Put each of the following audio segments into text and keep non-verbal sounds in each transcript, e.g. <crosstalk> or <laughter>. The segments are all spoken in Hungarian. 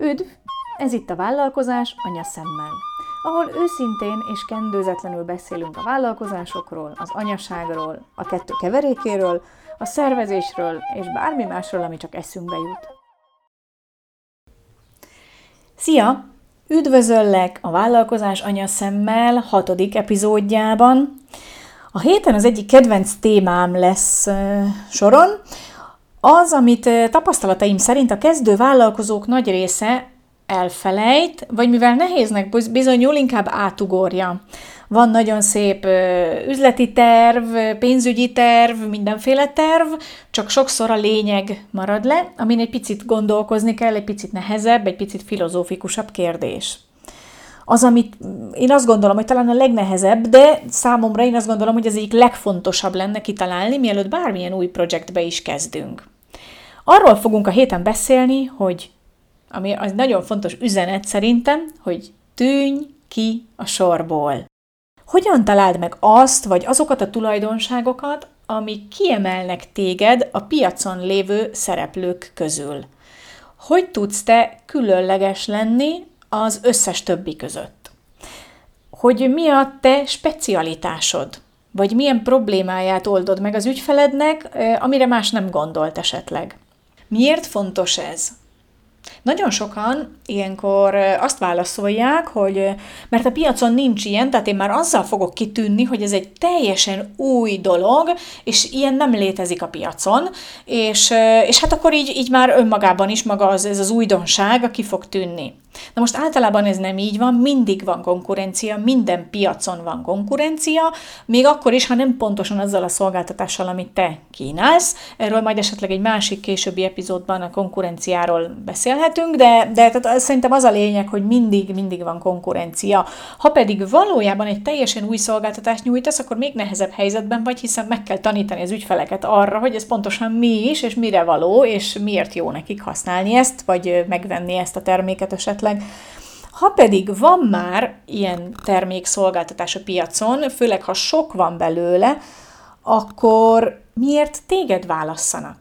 Üdv! Ez itt a Vállalkozás anyaszemmel, ahol őszintén és kendőzetlenül beszélünk a vállalkozásokról, az anyaságról, a kettő keverékéről, a szervezésről és bármi másról, ami csak eszünkbe jut. Szia! Üdvözöllek a Vállalkozás anyaszemmel hatodik epizódjában. A héten az egyik kedvenc témám lesz soron, az, amit tapasztalataim szerint a kezdő vállalkozók nagy része elfelejt, vagy mivel nehéznek bizonyul, inkább átugorja. Van nagyon szép üzleti terv, pénzügyi terv, mindenféle terv, csak sokszor a lényeg marad le, amin egy picit gondolkozni kell, egy picit nehezebb, egy picit filozófikusabb kérdés. Az, amit én azt gondolom, hogy talán a legnehezebb, de számomra én azt gondolom, hogy az egyik legfontosabb lenne kitalálni, mielőtt bármilyen új projektbe is kezdünk. Arról fogunk a héten beszélni, hogy ami az nagyon fontos üzenet szerintem, hogy tűnj ki a sorból. Hogyan találd meg azt, vagy azokat a tulajdonságokat, amik kiemelnek téged a piacon lévő szereplők közül? Hogy tudsz te különleges lenni az összes többi között? Hogy mi a te specialitásod? Vagy milyen problémáját oldod meg az ügyfelednek, eh, amire más nem gondolt esetleg? Miért fontos ez? Nagyon sokan ilyenkor azt válaszolják, hogy mert a piacon nincs ilyen, tehát én már azzal fogok kitűnni, hogy ez egy teljesen új dolog, és ilyen nem létezik a piacon, és, és hát akkor így, így már önmagában is maga az, ez az újdonság, aki fog tűnni. Na most általában ez nem így van, mindig van konkurencia, minden piacon van konkurencia, még akkor is, ha nem pontosan azzal a szolgáltatással, amit te kínálsz. Erről majd esetleg egy másik későbbi epizódban a konkurenciáról beszélhetünk, de, de tehát szerintem az a lényeg, hogy mindig, mindig van konkurencia. Ha pedig valójában egy teljesen új szolgáltatást nyújtasz, akkor még nehezebb helyzetben vagy, hiszen meg kell tanítani az ügyfeleket arra, hogy ez pontosan mi is, és mire való, és miért jó nekik használni ezt, vagy megvenni ezt a terméket esetleg. Ha pedig van már ilyen termék-szolgáltatás a piacon, főleg ha sok van belőle, akkor miért téged válasszanak?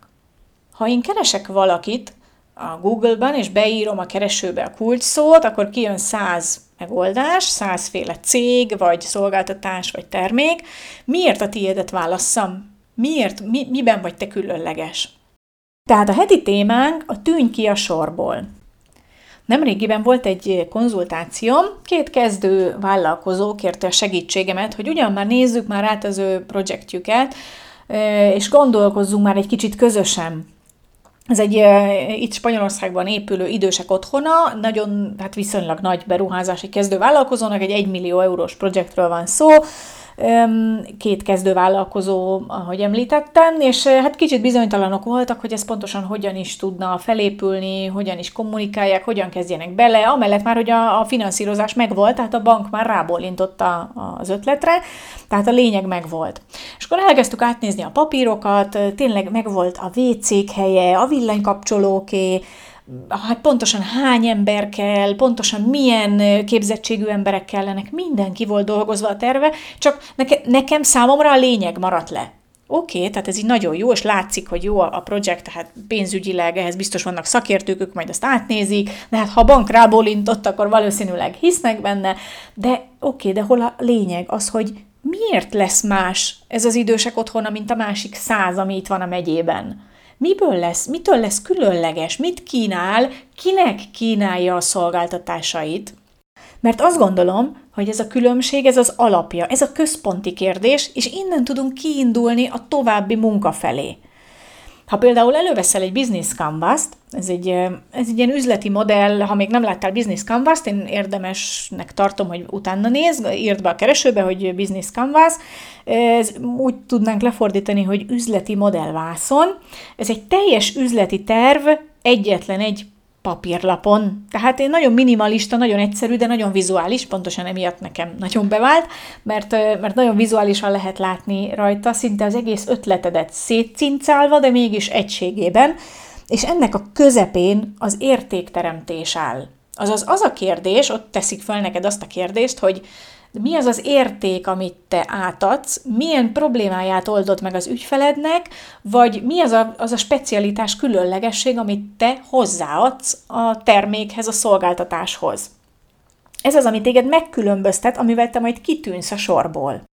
Ha én keresek valakit a Google-ban, és beírom a keresőbe a kulcsszót, akkor kijön száz megoldás, százféle cég, vagy szolgáltatás, vagy termék. Miért a tiédet válasszam? Miért? Mi, miben vagy te különleges? Tehát a heti témánk a tűnj ki a sorból. Nemrégiben volt egy konzultációm, két kezdő vállalkozó kérte a segítségemet, hogy ugyan már nézzük már át az ő projektjüket, és gondolkozzunk már egy kicsit közösen. Ez egy itt Spanyolországban épülő idősek otthona, nagyon, hát viszonylag nagy beruházás egy kezdő vállalkozónak, egy 1 millió eurós projektről van szó, két kezdővállalkozó, ahogy említettem, és hát kicsit bizonytalanok voltak, hogy ez pontosan hogyan is tudna felépülni, hogyan is kommunikálják, hogyan kezdjenek bele, amellett már, hogy a, a finanszírozás megvolt, tehát a bank már rábólintotta az ötletre, tehát a lényeg megvolt. És akkor elkezdtük átnézni a papírokat, tényleg megvolt a WC-k helye, a villanykapcsolóké, hát pontosan hány ember kell, pontosan milyen képzettségű emberek kellenek, mindenki volt dolgozva a terve, csak neke, nekem számomra a lényeg maradt le. Oké, okay, tehát ez így nagyon jó, és látszik, hogy jó a projekt, tehát pénzügyileg ehhez biztos vannak szakértők, ők majd azt átnézik, de hát ha a bank rábólintott, akkor valószínűleg hisznek benne, de oké, okay, de hol a lényeg? Az, hogy miért lesz más ez az idősek otthona, mint a másik száz, ami itt van a megyében? Miből lesz, mitől lesz különleges, mit kínál, kinek kínálja a szolgáltatásait. Mert azt gondolom, hogy ez a különbség, ez az alapja, ez a központi kérdés, és innen tudunk kiindulni a további munka felé. Ha például előveszel egy business canvas-t, ez egy, ez egy ilyen üzleti modell, ha még nem láttál business canvas-t, én érdemesnek tartom, hogy utána néz, írd be a keresőbe, hogy business canvas, ez úgy tudnánk lefordítani, hogy üzleti modellvászon. Ez egy teljes üzleti terv egyetlen egy papírlapon. Tehát én nagyon minimalista, nagyon egyszerű, de nagyon vizuális, pontosan emiatt nekem nagyon bevált, mert, mert nagyon vizuálisan lehet látni rajta szinte az egész ötletedet szétcincálva, de mégis egységében, és ennek a közepén az értékteremtés áll. Azaz az a kérdés, ott teszik fel neked azt a kérdést, hogy mi az az érték, amit te átadsz, milyen problémáját oldod meg az ügyfelednek, vagy mi az a, az a specialitás különlegesség, amit te hozzáadsz a termékhez, a szolgáltatáshoz. Ez az, ami téged megkülönböztet, amivel te majd kitűnsz a sorból.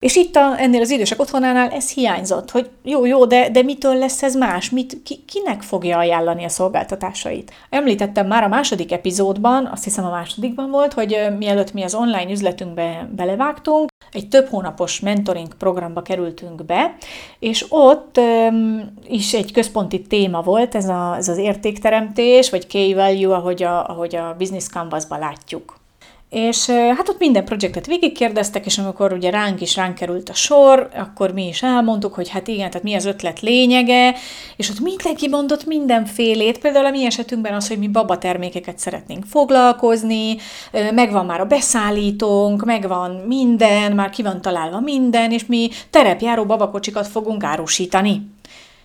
És itt a, ennél az idősek otthonánál ez hiányzott, hogy jó, jó, de, de mitől lesz ez más? Mit, ki, kinek fogja ajánlani a szolgáltatásait? Említettem már a második epizódban, azt hiszem a másodikban volt, hogy mielőtt mi az online üzletünkbe belevágtunk, egy több hónapos mentoring programba kerültünk be, és ott um, is egy központi téma volt ez, a, ez az értékteremtés, vagy key value, ahogy a, ahogy a Business Canvas-ba látjuk. És hát ott minden projektet végigkérdeztek, és amikor ugye ránk is ránk került a sor, akkor mi is elmondtuk, hogy hát igen, tehát mi az ötlet lényege, és ott mindenki mondott mindenfélét, például a mi esetünkben az, hogy mi babatermékeket szeretnénk foglalkozni, megvan már a beszállítónk, megvan minden, már ki van találva minden, és mi terepjáró babakocsikat fogunk árusítani.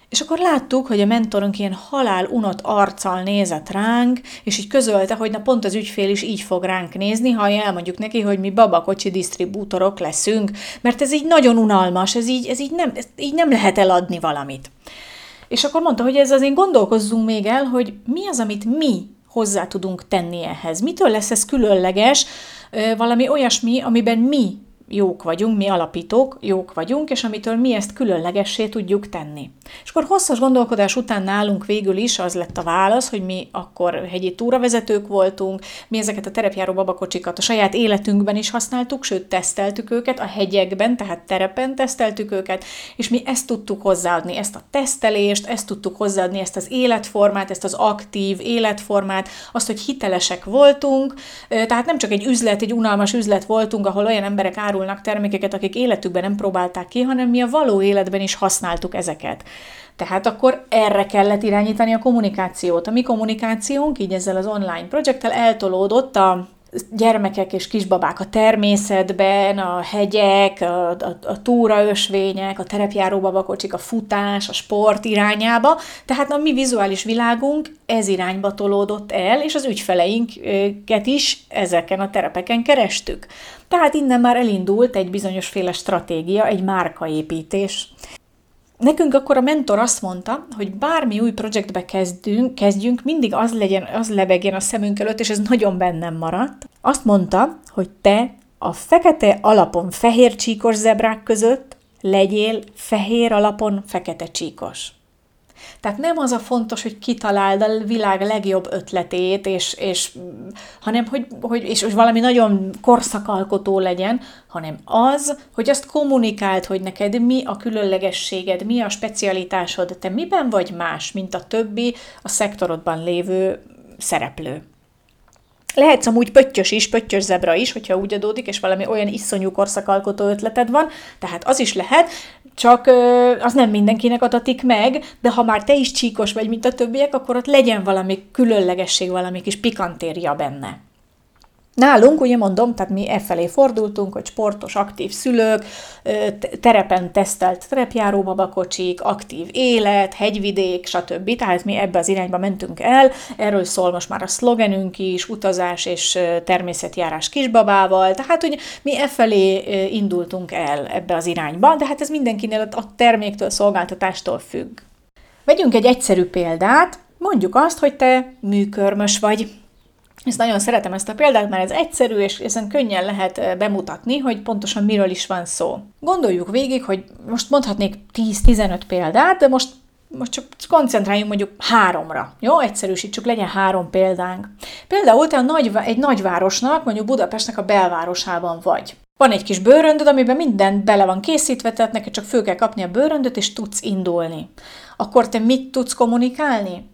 És akkor láttuk, hogy a mentorunk ilyen halál unott arccal nézett ránk, és így közölte, hogy na pont az ügyfél is így fog ránk nézni, ha elmondjuk neki, hogy mi babakocsi disztribútorok leszünk, mert ez így nagyon unalmas, ez így, ez így, nem, ez így nem lehet eladni valamit. És akkor mondta, hogy ez azért gondolkozzunk még el, hogy mi az, amit mi hozzá tudunk tenni ehhez. Mitől lesz ez különleges, valami olyasmi, amiben mi jók vagyunk, mi alapítók jók vagyunk, és amitől mi ezt különlegessé tudjuk tenni. És akkor hosszas gondolkodás után nálunk végül is az lett a válasz, hogy mi akkor hegyi túravezetők voltunk, mi ezeket a terepjáró babakocsikat a saját életünkben is használtuk, sőt teszteltük őket a hegyekben, tehát terepen teszteltük őket, és mi ezt tudtuk hozzáadni, ezt a tesztelést, ezt tudtuk hozzáadni, ezt az életformát, ezt az aktív életformát, azt, hogy hitelesek voltunk, tehát nem csak egy üzlet, egy unalmas üzlet voltunk, ahol olyan emberek árulnak termékeket, akik életükben nem próbálták ki, hanem mi a való életben is használtuk ezeket. Tehát akkor erre kellett irányítani a kommunikációt. A mi kommunikációnk így ezzel az online projekttel eltolódott a gyermekek és kisbabák a természetben, a hegyek, a, a, a túraösvények, a terepjáró babakocsik, a futás, a sport irányába. Tehát a mi vizuális világunk ez irányba tolódott el, és az ügyfeleinket is ezeken a terepeken kerestük. Tehát innen már elindult egy bizonyos féle stratégia, egy márkaépítés. Nekünk akkor a mentor azt mondta, hogy bármi új projektbe kezdünk, kezdjünk, mindig az legyen, az lebegjen a szemünk előtt, és ez nagyon bennem maradt. Azt mondta, hogy te a fekete alapon fehér csíkos zebrák között legyél fehér alapon fekete csíkos. Tehát nem az a fontos, hogy kitaláld a világ legjobb ötletét, és, és hanem hogy, hogy és, és valami nagyon korszakalkotó legyen, hanem az, hogy azt kommunikáld, hogy neked mi a különlegességed, mi a specialitásod, te miben vagy más, mint a többi a szektorodban lévő szereplő. Lehetsz amúgy pöttyös is, pöttyös zebra is, hogyha úgy adódik, és valami olyan iszonyú korszakalkotó ötleted van, tehát az is lehet, csak az nem mindenkinek adatik meg, de ha már te is csíkos vagy, mint a többiek, akkor ott legyen valami különlegesség, valami kis pikantéria benne. Nálunk, ugye mondom, tehát mi e felé fordultunk, hogy sportos, aktív szülők, terepen tesztelt terepjáró babakocsik, aktív élet, hegyvidék, stb. Tehát mi ebbe az irányba mentünk el. Erről szól most már a szlogenünk is, utazás és természetjárás kisbabával. Tehát, hogy mi e felé indultunk el ebbe az irányba, de hát ez mindenkinél a terméktől, szolgáltatástól függ. Vegyünk egy egyszerű példát, mondjuk azt, hogy te műkörmös vagy, ezt nagyon szeretem ezt a példát, mert ez egyszerű, és ezen könnyen lehet bemutatni, hogy pontosan miről is van szó. Gondoljuk végig, hogy most mondhatnék 10-15 példát, de most most csak koncentráljunk mondjuk háromra. Jó, egyszerűsítsük, legyen három példánk. Például te a nagy, egy nagyvárosnak, mondjuk Budapestnek a belvárosában vagy. Van egy kis bőröndöd, amiben minden bele van készítve, tehát neked csak föl kell kapni a bőröndöt, és tudsz indulni. Akkor te mit tudsz kommunikálni?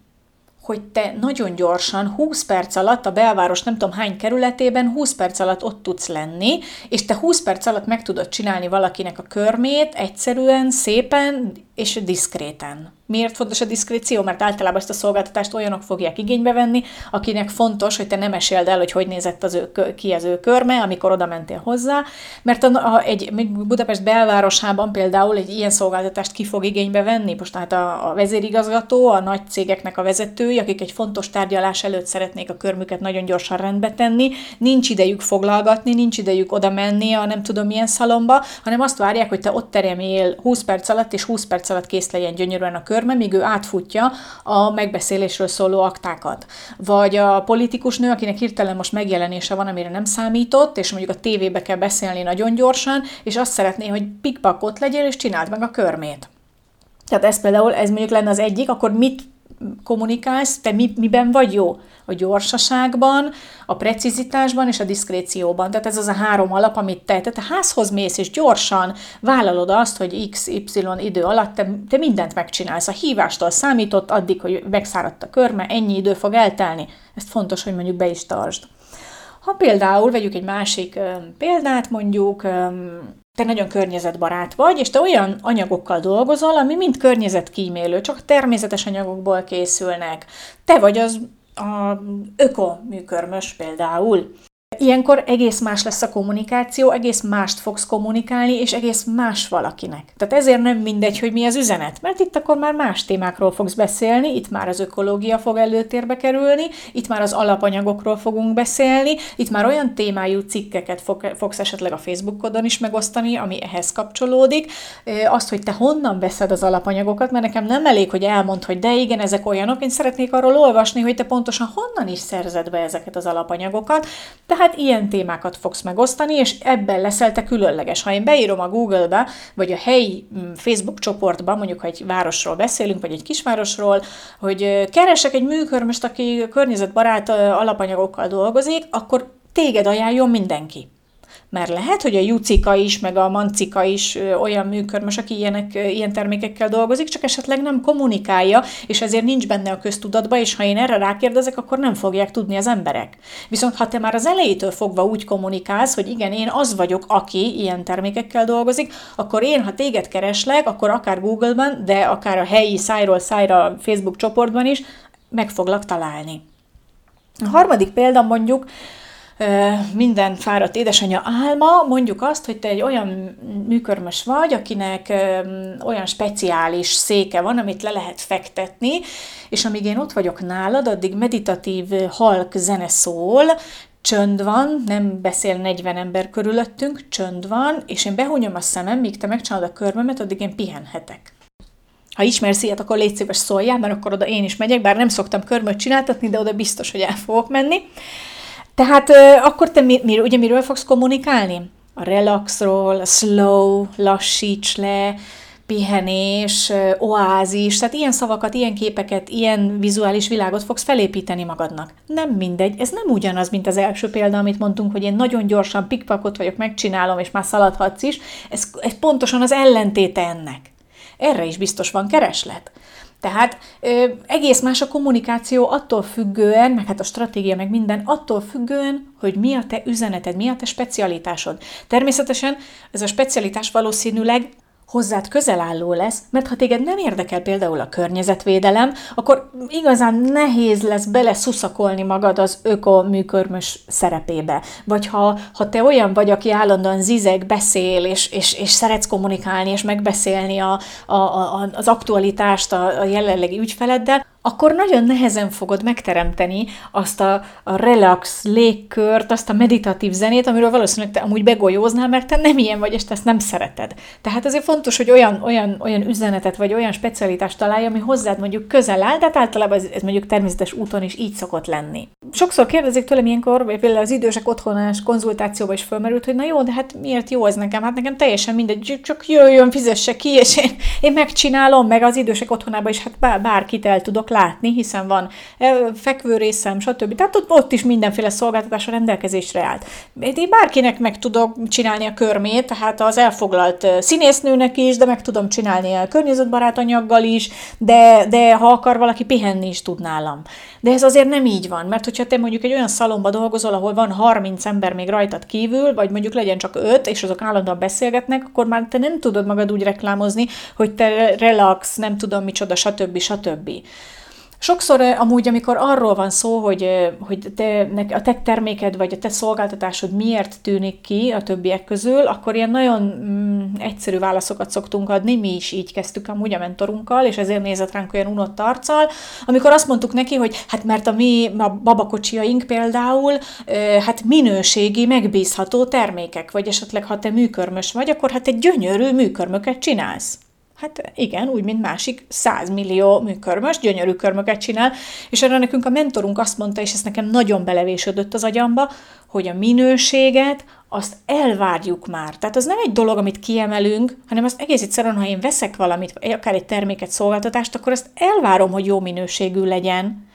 Hogy te nagyon gyorsan, 20 perc alatt a belváros nem tudom hány kerületében, 20 perc alatt ott tudsz lenni, és te 20 perc alatt meg tudod csinálni valakinek a körmét egyszerűen, szépen, és diszkréten. Miért fontos a diszkréció? Mert általában ezt a szolgáltatást olyanok fogják igénybe venni, akinek fontos, hogy te nem meséld el, hogy hogy nézett az ő, ki az ő körme, amikor oda mentél hozzá, mert a, a, egy Budapest belvárosában például egy ilyen szolgáltatást ki fog igénybe venni. Most tehát a, a vezérigazgató, a nagy cégeknek a vezetői, akik egy fontos tárgyalás előtt szeretnék a körmüket nagyon gyorsan rendbe tenni, nincs idejük foglalgatni, nincs idejük oda menni a nem tudom milyen szalomba, hanem azt várják, hogy te ott terjemél 20 perc alatt, és 20 perc alatt kész legyen gyönyörűen a körme, míg ő átfutja a megbeszélésről szóló aktákat. Vagy a politikus nő, akinek hirtelen most megjelenése van, amire nem számított, és mondjuk a tévébe kell beszélni nagyon gyorsan, és azt szeretné, hogy pikpak ott legyél, és csináld meg a körmét. Tehát ez például, ez mondjuk lenne az egyik, akkor mit kommunikálsz, te mi, miben vagy jó? A gyorsaságban, a precizitásban és a diszkrécióban. Tehát ez az a három alap, amit te, tehát a házhoz mész és gyorsan vállalod azt, hogy XY idő alatt te, te mindent megcsinálsz. A hívástól számított addig, hogy megszáradt a körme, ennyi idő fog eltelni. Ezt fontos, hogy mondjuk be is tartsd. Ha például vegyük egy másik példát, mondjuk te nagyon környezetbarát vagy, és te olyan anyagokkal dolgozol, ami mind környezetkímélő, csak természetes anyagokból készülnek. Te vagy az a ökoműkörmös például. Ilyenkor egész más lesz a kommunikáció, egész mást fogsz kommunikálni, és egész más valakinek. Tehát ezért nem mindegy, hogy mi az üzenet, mert itt akkor már más témákról fogsz beszélni, itt már az ökológia fog előtérbe kerülni, itt már az alapanyagokról fogunk beszélni, itt már olyan témájú cikkeket fog, fogsz esetleg a Facebookodon is megosztani, ami ehhez kapcsolódik. Azt, hogy te honnan veszed az alapanyagokat, mert nekem nem elég, hogy elmond, hogy de igen, ezek olyanok, én szeretnék arról olvasni, hogy te pontosan honnan is szerzed be ezeket az alapanyagokat. Tehát tehát ilyen témákat fogsz megosztani, és ebben leszel te különleges. Ha én beírom a Google-be, vagy a helyi mm, Facebook csoportba, mondjuk ha egy városról beszélünk, vagy egy kisvárosról, hogy keresek egy műkörmöst, aki környezetbarát alapanyagokkal dolgozik, akkor téged ajánljon mindenki mert lehet, hogy a Jucika is, meg a Mancika is olyan műkörmös, aki ilyenek, ilyen termékekkel dolgozik, csak esetleg nem kommunikálja, és ezért nincs benne a köztudatba, és ha én erre rákérdezek, akkor nem fogják tudni az emberek. Viszont ha te már az elejétől fogva úgy kommunikálsz, hogy igen, én az vagyok, aki ilyen termékekkel dolgozik, akkor én, ha téged kereslek, akkor akár Google-ban, de akár a helyi szájról szájra Facebook csoportban is meg foglak találni. A harmadik példa mondjuk, minden fáradt édesanyja álma, mondjuk azt, hogy te egy olyan műkörmös vagy, akinek olyan speciális széke van, amit le lehet fektetni, és amíg én ott vagyok nálad, addig meditatív halk zene szól, csönd van, nem beszél 40 ember körülöttünk, csönd van, és én behunyom a szemem, míg te megcsinálod a körmömet, addig én pihenhetek. Ha ismersz ilyet, akkor légy szíves szóljál, mert akkor oda én is megyek, bár nem szoktam körmöt csináltatni, de oda biztos, hogy el fogok menni. Tehát akkor te mi, mi, ugye miről fogsz kommunikálni? A relaxról, a slow, lassíts le, pihenés, oázis, tehát ilyen szavakat, ilyen képeket, ilyen vizuális világot fogsz felépíteni magadnak. Nem mindegy, ez nem ugyanaz, mint az első példa, amit mondtunk, hogy én nagyon gyorsan pikpakot vagyok, megcsinálom, és már szaladhatsz is. Ez, ez pontosan az ellentéte ennek. Erre is biztos van kereslet. Tehát ö, egész más a kommunikáció attól függően, meg hát a stratégia, meg minden, attól függően, hogy mi a te üzeneted, mi a te specialitásod. Természetesen ez a specialitás valószínűleg hozzád közel álló lesz, mert ha téged nem érdekel például a környezetvédelem, akkor igazán nehéz lesz bele szuszakolni magad az ökoműkörmös szerepébe. Vagy ha, ha te olyan vagy, aki állandóan zizeg, beszél, és, és, és szeretsz kommunikálni, és megbeszélni a, a, a, az aktualitást a, a jelenlegi ügyfeleddel, akkor nagyon nehezen fogod megteremteni azt a, a relax légkört, azt a meditatív zenét, amiről valószínűleg te amúgy begolyóznál, mert te nem ilyen vagy, és te ezt nem szereted. Tehát azért fontos, hogy olyan, olyan, olyan üzenetet, vagy olyan specialitást találj, ami hozzád mondjuk közel áll, de hát általában ez, ez mondjuk természetes úton is így szokott lenni. Sokszor kérdezik tőlem ilyenkor, vagy például az idősek otthonás konzultációban is fölmerült, hogy na jó, de hát miért jó ez nekem? Hát nekem teljesen mindegy, csak jöjjön, fizesse ki, és én, én megcsinálom, meg az idősek otthonában is, hát bár, bárkit el tudok látni, hiszen van fekvőrészem, stb. Tehát ott, ott is mindenféle szolgáltatás a rendelkezésre állt. Én bárkinek meg tudok csinálni a körmét, tehát az elfoglalt színésznőnek is, de meg tudom csinálni a környezetbarát anyaggal is, de, de ha akar valaki pihenni is tud nálam. De ez azért nem így van, mert hogyha te mondjuk egy olyan szalomba dolgozol, ahol van 30 ember még rajtad kívül, vagy mondjuk legyen csak 5, és azok állandóan beszélgetnek, akkor már te nem tudod magad úgy reklámozni, hogy te relax, nem tudom micsoda, stb. stb. Sokszor amúgy, amikor arról van szó, hogy, hogy te, a te terméked vagy a te szolgáltatásod miért tűnik ki a többiek közül, akkor ilyen nagyon mm, egyszerű válaszokat szoktunk adni, mi is így kezdtük amúgy a mentorunkkal, és ezért nézett ránk olyan unott arccal, amikor azt mondtuk neki, hogy hát mert a mi a babakocsiaink például, hát minőségi, megbízható termékek, vagy esetleg ha te műkörmös vagy, akkor hát egy gyönyörű műkörmöket csinálsz. Hát igen, úgy, mint másik 100 millió műkörmös, gyönyörű körmöket csinál, és erre nekünk a mentorunk azt mondta, és ez nekem nagyon belevésődött az agyamba, hogy a minőséget azt elvárjuk már. Tehát az nem egy dolog, amit kiemelünk, hanem az egész egyszerűen, ha én veszek valamit, akár egy terméket, szolgáltatást, akkor azt elvárom, hogy jó minőségű legyen.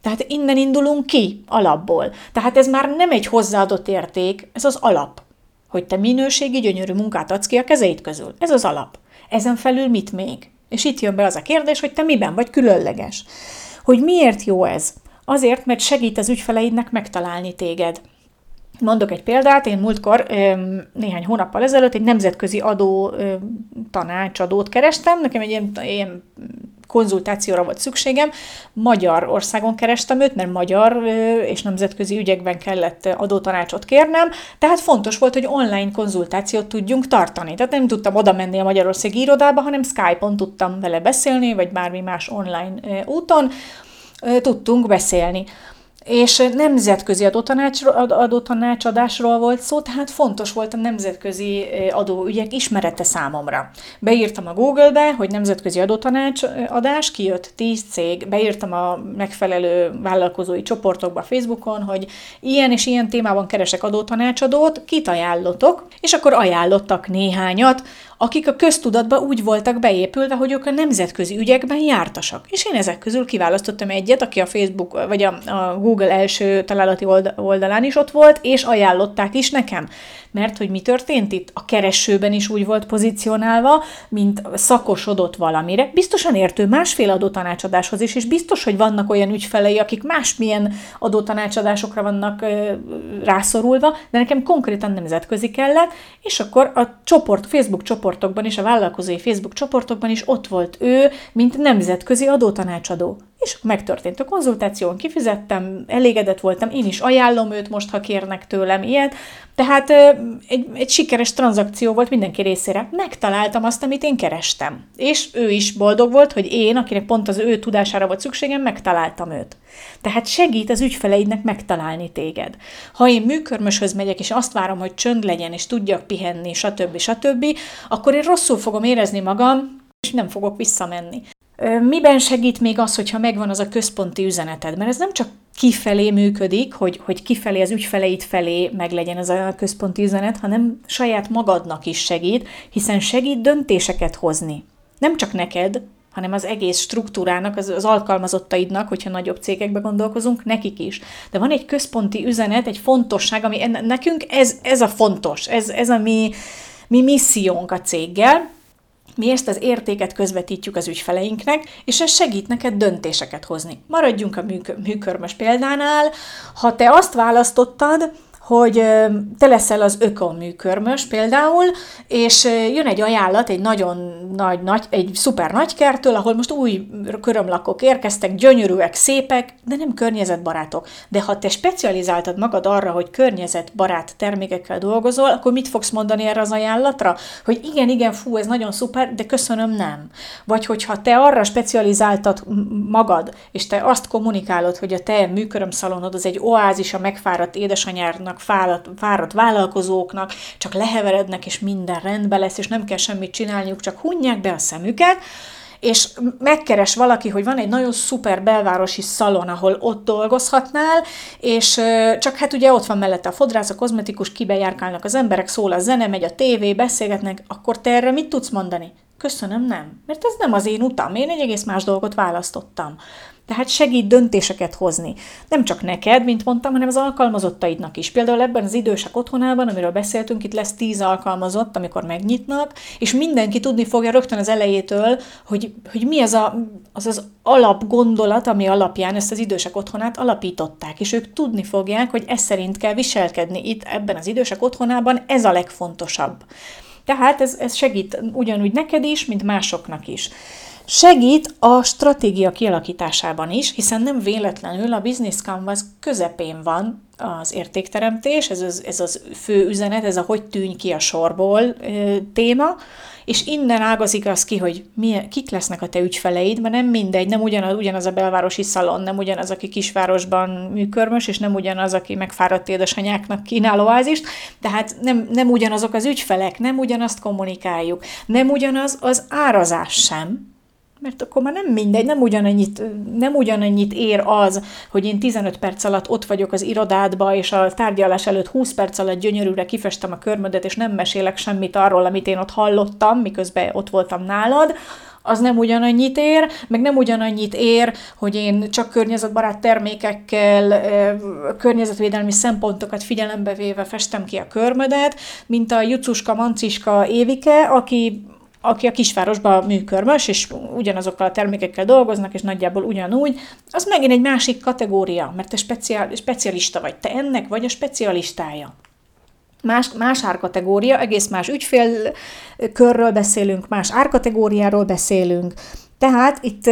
Tehát innen indulunk ki alapból. Tehát ez már nem egy hozzáadott érték, ez az alap. Hogy te minőségi, gyönyörű munkát adsz ki a kezeid közül. Ez az alap. Ezen felül mit még? És itt jön be az a kérdés, hogy te miben vagy különleges. Hogy miért jó ez? Azért, mert segít az ügyfeleidnek megtalálni téged. Mondok egy példát, én múltkor néhány hónappal ezelőtt egy nemzetközi adó tanácsadót kerestem, nekem egy ilyen, ilyen konzultációra volt szükségem. Magyarországon kerestem őt, mert magyar és nemzetközi ügyekben kellett adótanácsot kérnem, tehát fontos volt, hogy online konzultációt tudjunk tartani. Tehát nem tudtam oda menni a Magyarországi irodába, hanem Skype-on tudtam vele beszélni, vagy bármi más online úton tudtunk beszélni és nemzetközi adótanácsadásról volt szó, tehát fontos volt a nemzetközi adóügyek ismerete számomra. Beírtam a Google-be, hogy nemzetközi adótanácsadás, kijött 10 cég, beírtam a megfelelő vállalkozói csoportokba Facebookon, hogy ilyen és ilyen témában keresek adótanácsadót, kit ajánlotok, és akkor ajánlottak néhányat, akik a köztudatba úgy voltak beépülve, hogy ők a nemzetközi ügyekben jártasak. És én ezek közül kiválasztottam egyet, aki a Facebook vagy a, a Google első találati oldalán is ott volt, és ajánlották is nekem. Mert hogy mi történt itt? A keresőben is úgy volt pozícionálva, mint szakosodott valamire. Biztosan értő másfél adótanácsadáshoz is, és biztos, hogy vannak olyan ügyfelei, akik másmilyen adótanácsadásokra vannak ö, rászorulva, de nekem konkrétan nemzetközi kellett, és akkor a csoport, Facebook csoportokban és a vállalkozói Facebook csoportokban is ott volt ő, mint nemzetközi adótanácsadó. És megtörtént a konzultáción, kifizettem, elégedett voltam, én is ajánlom őt most, ha kérnek tőlem ilyet. Tehát egy, egy sikeres tranzakció volt mindenki részére. Megtaláltam azt, amit én kerestem. És ő is boldog volt, hogy én, akinek pont az ő tudására volt szükségem, megtaláltam őt. Tehát segít az ügyfeleidnek megtalálni téged. Ha én műkörmöshöz megyek, és azt várom, hogy csönd legyen, és tudjak pihenni, stb. stb., akkor én rosszul fogom érezni magam, és nem fogok visszamenni. Miben segít még az, hogyha megvan az a központi üzeneted? Mert ez nem csak kifelé működik, hogy, hogy kifelé az ügyfeleid felé meglegyen ez a központi üzenet, hanem saját magadnak is segít, hiszen segít döntéseket hozni. Nem csak neked, hanem az egész struktúrának, az, az alkalmazottaidnak, hogyha nagyobb cégekbe gondolkozunk, nekik is. De van egy központi üzenet, egy fontosság, ami nekünk ez, ez a fontos, ez, ez a mi, mi missziónk a céggel, mi ezt az értéket közvetítjük az ügyfeleinknek, és ez segít neked döntéseket hozni. Maradjunk a műkörmös példánál. Ha te azt választottad, hogy te leszel az ökoműkörmös például, és jön egy ajánlat egy nagyon nagy, nagy egy szuper nagy kertől, ahol most új körömlakok érkeztek, gyönyörűek, szépek, de nem környezetbarátok. De ha te specializáltad magad arra, hogy környezetbarát termékekkel dolgozol, akkor mit fogsz mondani erre az ajánlatra? Hogy igen, igen, fú, ez nagyon szuper, de köszönöm, nem. Vagy hogyha te arra specializáltad magad, és te azt kommunikálod, hogy a te műkörömszalonod az egy oázis a megfáradt édesanyárnak, fáradt, fáradt vállalkozóknak, csak leheverednek, és minden rendben lesz, és nem kell semmit csinálniuk, csak hunják be a szemüket, és megkeres valaki, hogy van egy nagyon szuper belvárosi szalon, ahol ott dolgozhatnál, és csak hát ugye ott van mellette a fodrász, a kozmetikus, kibejárkálnak az emberek, szól a zene, megy a tévé, beszélgetnek, akkor te erre mit tudsz mondani? Köszönöm, nem. Mert ez nem az én utam, én egy egész más dolgot választottam. Tehát segít döntéseket hozni. Nem csak neked, mint mondtam, hanem az alkalmazottaidnak is. Például ebben az idősek otthonában, amiről beszéltünk, itt lesz tíz alkalmazott, amikor megnyitnak, és mindenki tudni fogja rögtön az elejétől, hogy, hogy mi az, a, az az alapgondolat, ami alapján ezt az idősek otthonát alapították, és ők tudni fogják, hogy ez szerint kell viselkedni itt ebben az idősek otthonában, ez a legfontosabb. Tehát ez, ez segít ugyanúgy neked is, mint másoknak is. Segít a stratégia kialakításában is, hiszen nem véletlenül a Business Canvas közepén van az értékteremtés, ez az, ez az fő üzenet, ez a hogy tűnj ki a sorból téma, és innen ágazik az ki, hogy milyen, kik lesznek a te ügyfeleid, mert nem mindegy, nem ugyanaz, ugyanaz a belvárosi szalon, nem ugyanaz, aki kisvárosban műkörmös, és nem ugyanaz, aki megfáradt édesanyáknak kínál oázist, tehát nem, nem ugyanazok az ügyfelek, nem ugyanazt kommunikáljuk, nem ugyanaz az árazás sem, mert akkor már nem mindegy, nem ugyanannyit, nem ugyanannyit ér az, hogy én 15 perc alatt ott vagyok az irodádba, és a tárgyalás előtt 20 perc alatt gyönyörűre kifestem a körmödet, és nem mesélek semmit arról, amit én ott hallottam, miközben ott voltam nálad, az nem ugyanannyit ér, meg nem ugyanannyit ér, hogy én csak környezetbarát termékekkel, környezetvédelmi szempontokat figyelembe véve festem ki a körmödet, mint a Jucuska Manciska Évike, aki aki a kisvárosban műkörmös, és ugyanazokkal a termékekkel dolgoznak, és nagyjából ugyanúgy, az megint egy másik kategória, mert te speciál, specialista vagy, te ennek vagy a specialistája. Más, más árkategória, egész más ügyfélkörről beszélünk, más árkategóriáról beszélünk, tehát itt,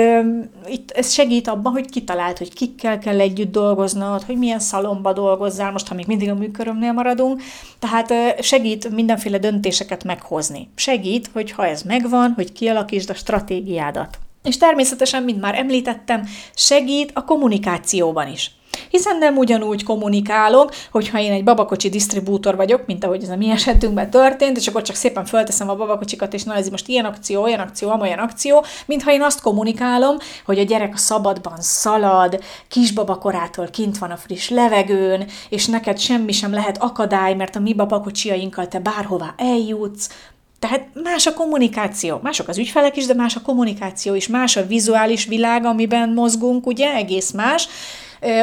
itt ez segít abban, hogy kitalált, hogy kikkel kell együtt dolgoznod, hogy milyen szalomba dolgozzál, most ha még mindig a műkörömnél maradunk, tehát segít mindenféle döntéseket meghozni. Segít, hogy ha ez megvan, hogy kialakítsd a stratégiádat. És természetesen, mint már említettem, segít a kommunikációban is. Hiszen nem ugyanúgy kommunikálok, hogyha én egy babakocsi disztribútor vagyok, mint ahogy ez a mi esetünkben történt, és akkor csak szépen fölteszem a babakocsikat, és na ez most ilyen akció, olyan akció, olyan akció, mintha én azt kommunikálom, hogy a gyerek a szabadban szalad, kisbabakorától kint van a friss levegőn, és neked semmi sem lehet akadály, mert a mi babakocsiainkkal te bárhová eljutsz, tehát más a kommunikáció, mások az ügyfelek is, de más a kommunikáció is, más a vizuális világ, amiben mozgunk, ugye, egész más,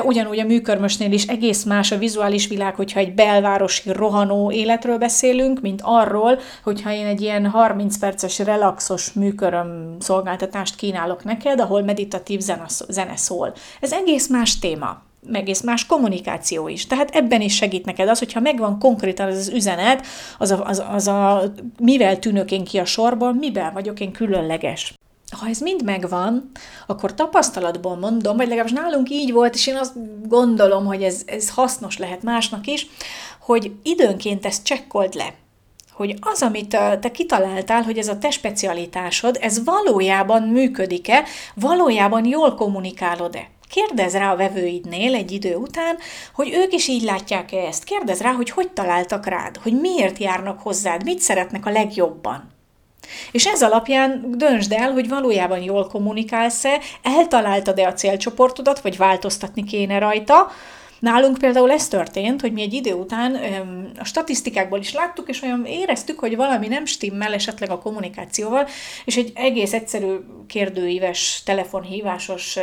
Ugyanúgy a műkörmösnél is egész más a vizuális világ, hogyha egy belvárosi rohanó életről beszélünk, mint arról, hogyha én egy ilyen 30 perces relaxos műköröm szolgáltatást kínálok neked, ahol meditatív zene szól. Ez egész más téma egész más kommunikáció is. Tehát ebben is segít neked az, hogyha megvan konkrétan az, az üzenet, az a, az, az a mivel tűnök én ki a sorból, mivel vagyok én különleges ha ez mind megvan, akkor tapasztalatból mondom, vagy legalábbis nálunk így volt, és én azt gondolom, hogy ez, ez hasznos lehet másnak is, hogy időnként ezt csekkold le hogy az, amit te kitaláltál, hogy ez a te specialitásod, ez valójában működik-e, valójában jól kommunikálod-e. Kérdezz rá a vevőidnél egy idő után, hogy ők is így látják-e ezt. Kérdezz rá, hogy hogy találtak rád, hogy miért járnak hozzád, mit szeretnek a legjobban. És ez alapján döntsd el, hogy valójában jól kommunikálsz-e, eltaláltad-e a célcsoportodat, vagy változtatni kéne rajta. Nálunk például ez történt, hogy mi egy idő után a statisztikákból is láttuk, és olyan éreztük, hogy valami nem stimmel esetleg a kommunikációval, és egy egész egyszerű kérdőíves, telefonhívásos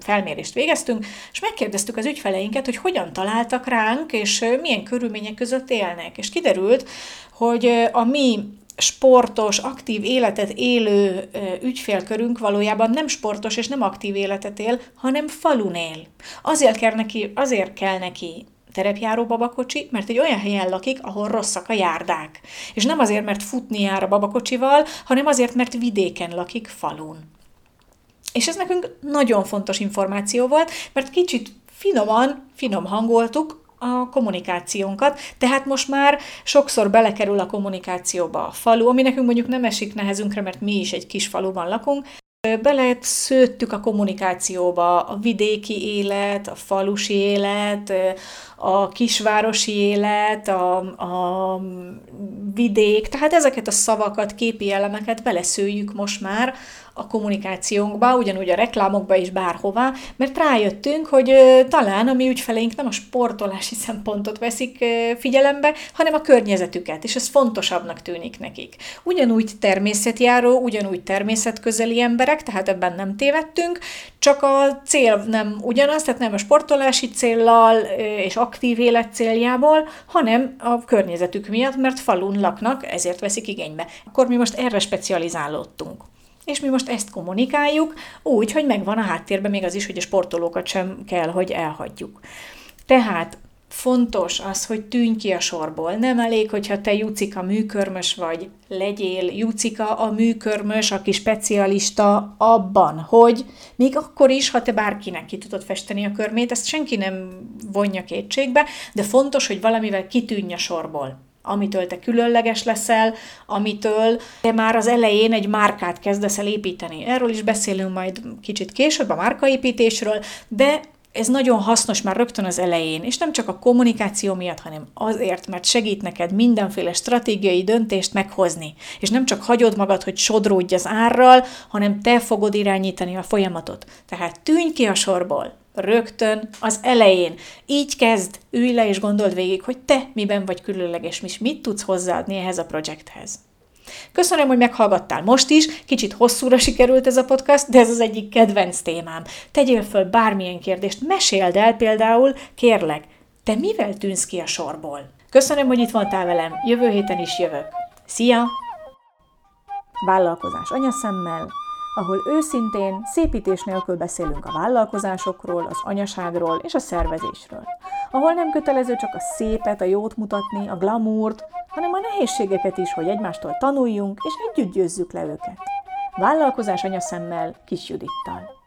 felmérést végeztünk, és megkérdeztük az ügyfeleinket, hogy hogyan találtak ránk, és milyen körülmények között élnek. És kiderült, hogy a mi sportos, aktív életet élő ügyfélkörünk valójában nem sportos és nem aktív életet él, hanem falun él. Azért kell neki, azért kell neki terepjáró babakocsi, mert egy olyan helyen lakik, ahol rosszak a járdák. És nem azért, mert futni jár a babakocsival, hanem azért, mert vidéken lakik falun. És ez nekünk nagyon fontos információ volt, mert kicsit finoman, finom hangoltuk a kommunikációnkat, tehát most már sokszor belekerül a kommunikációba a falu, ami nekünk mondjuk nem esik nehezünkre, mert mi is egy kis faluban lakunk, bele szőttük a kommunikációba a vidéki élet, a falusi élet, a kisvárosi élet, a, a vidék, tehát ezeket a szavakat, képi elemeket beleszőjük most már a kommunikációnkba, ugyanúgy a reklámokba is bárhová, mert rájöttünk, hogy talán a mi ügyfeleink nem a sportolási <laughs> szempontot veszik figyelembe, hanem a környezetüket, és ez fontosabbnak tűnik nekik. Ugyanúgy természetjáró, ugyanúgy természetközeli emberek, tehát ebben nem tévedtünk, csak a cél nem ugyanaz, tehát nem a sportolási céllal és aktív élet céljából, hanem a környezetük miatt, mert falun laknak, ezért veszik igénybe. Akkor mi most erre specializálódtunk. És mi most ezt kommunikáljuk úgy, hogy megvan a háttérben még az is, hogy a sportolókat sem kell, hogy elhagyjuk. Tehát fontos az, hogy tűnj ki a sorból. Nem elég, hogyha te Jucika műkörmös vagy, legyél Jucika a műkörmös, aki specialista abban, hogy még akkor is, ha te bárkinek ki tudod festeni a körmét, ezt senki nem vonja kétségbe, de fontos, hogy valamivel kitűnj a sorból amitől te különleges leszel, amitől te már az elején egy márkát kezdesz el építeni. Erről is beszélünk majd kicsit később, a márkaépítésről, de ez nagyon hasznos már rögtön az elején, és nem csak a kommunikáció miatt, hanem azért, mert segít neked mindenféle stratégiai döntést meghozni. És nem csak hagyod magad, hogy sodródj az árral, hanem te fogod irányítani a folyamatot. Tehát tűnj ki a sorból, rögtön az elején. Így kezd, ülj le és gondold végig, hogy te miben vagy különleges, és mit tudsz hozzáadni ehhez a projekthez. Köszönöm, hogy meghallgattál most is, kicsit hosszúra sikerült ez a podcast, de ez az egyik kedvenc témám. Tegyél föl bármilyen kérdést, meséld el például, kérlek, te mivel tűnsz ki a sorból? Köszönöm, hogy itt voltál velem, jövő héten is jövök. Szia! Vállalkozás anyaszemmel, ahol őszintén, szépítés nélkül beszélünk a vállalkozásokról, az anyaságról és a szervezésről. Ahol nem kötelező csak a szépet, a jót mutatni, a glamourt, hanem a nehézségeket is, hogy egymástól tanuljunk és együtt győzzük le őket. Vállalkozás anyaszemmel, Kis Judittal.